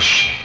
us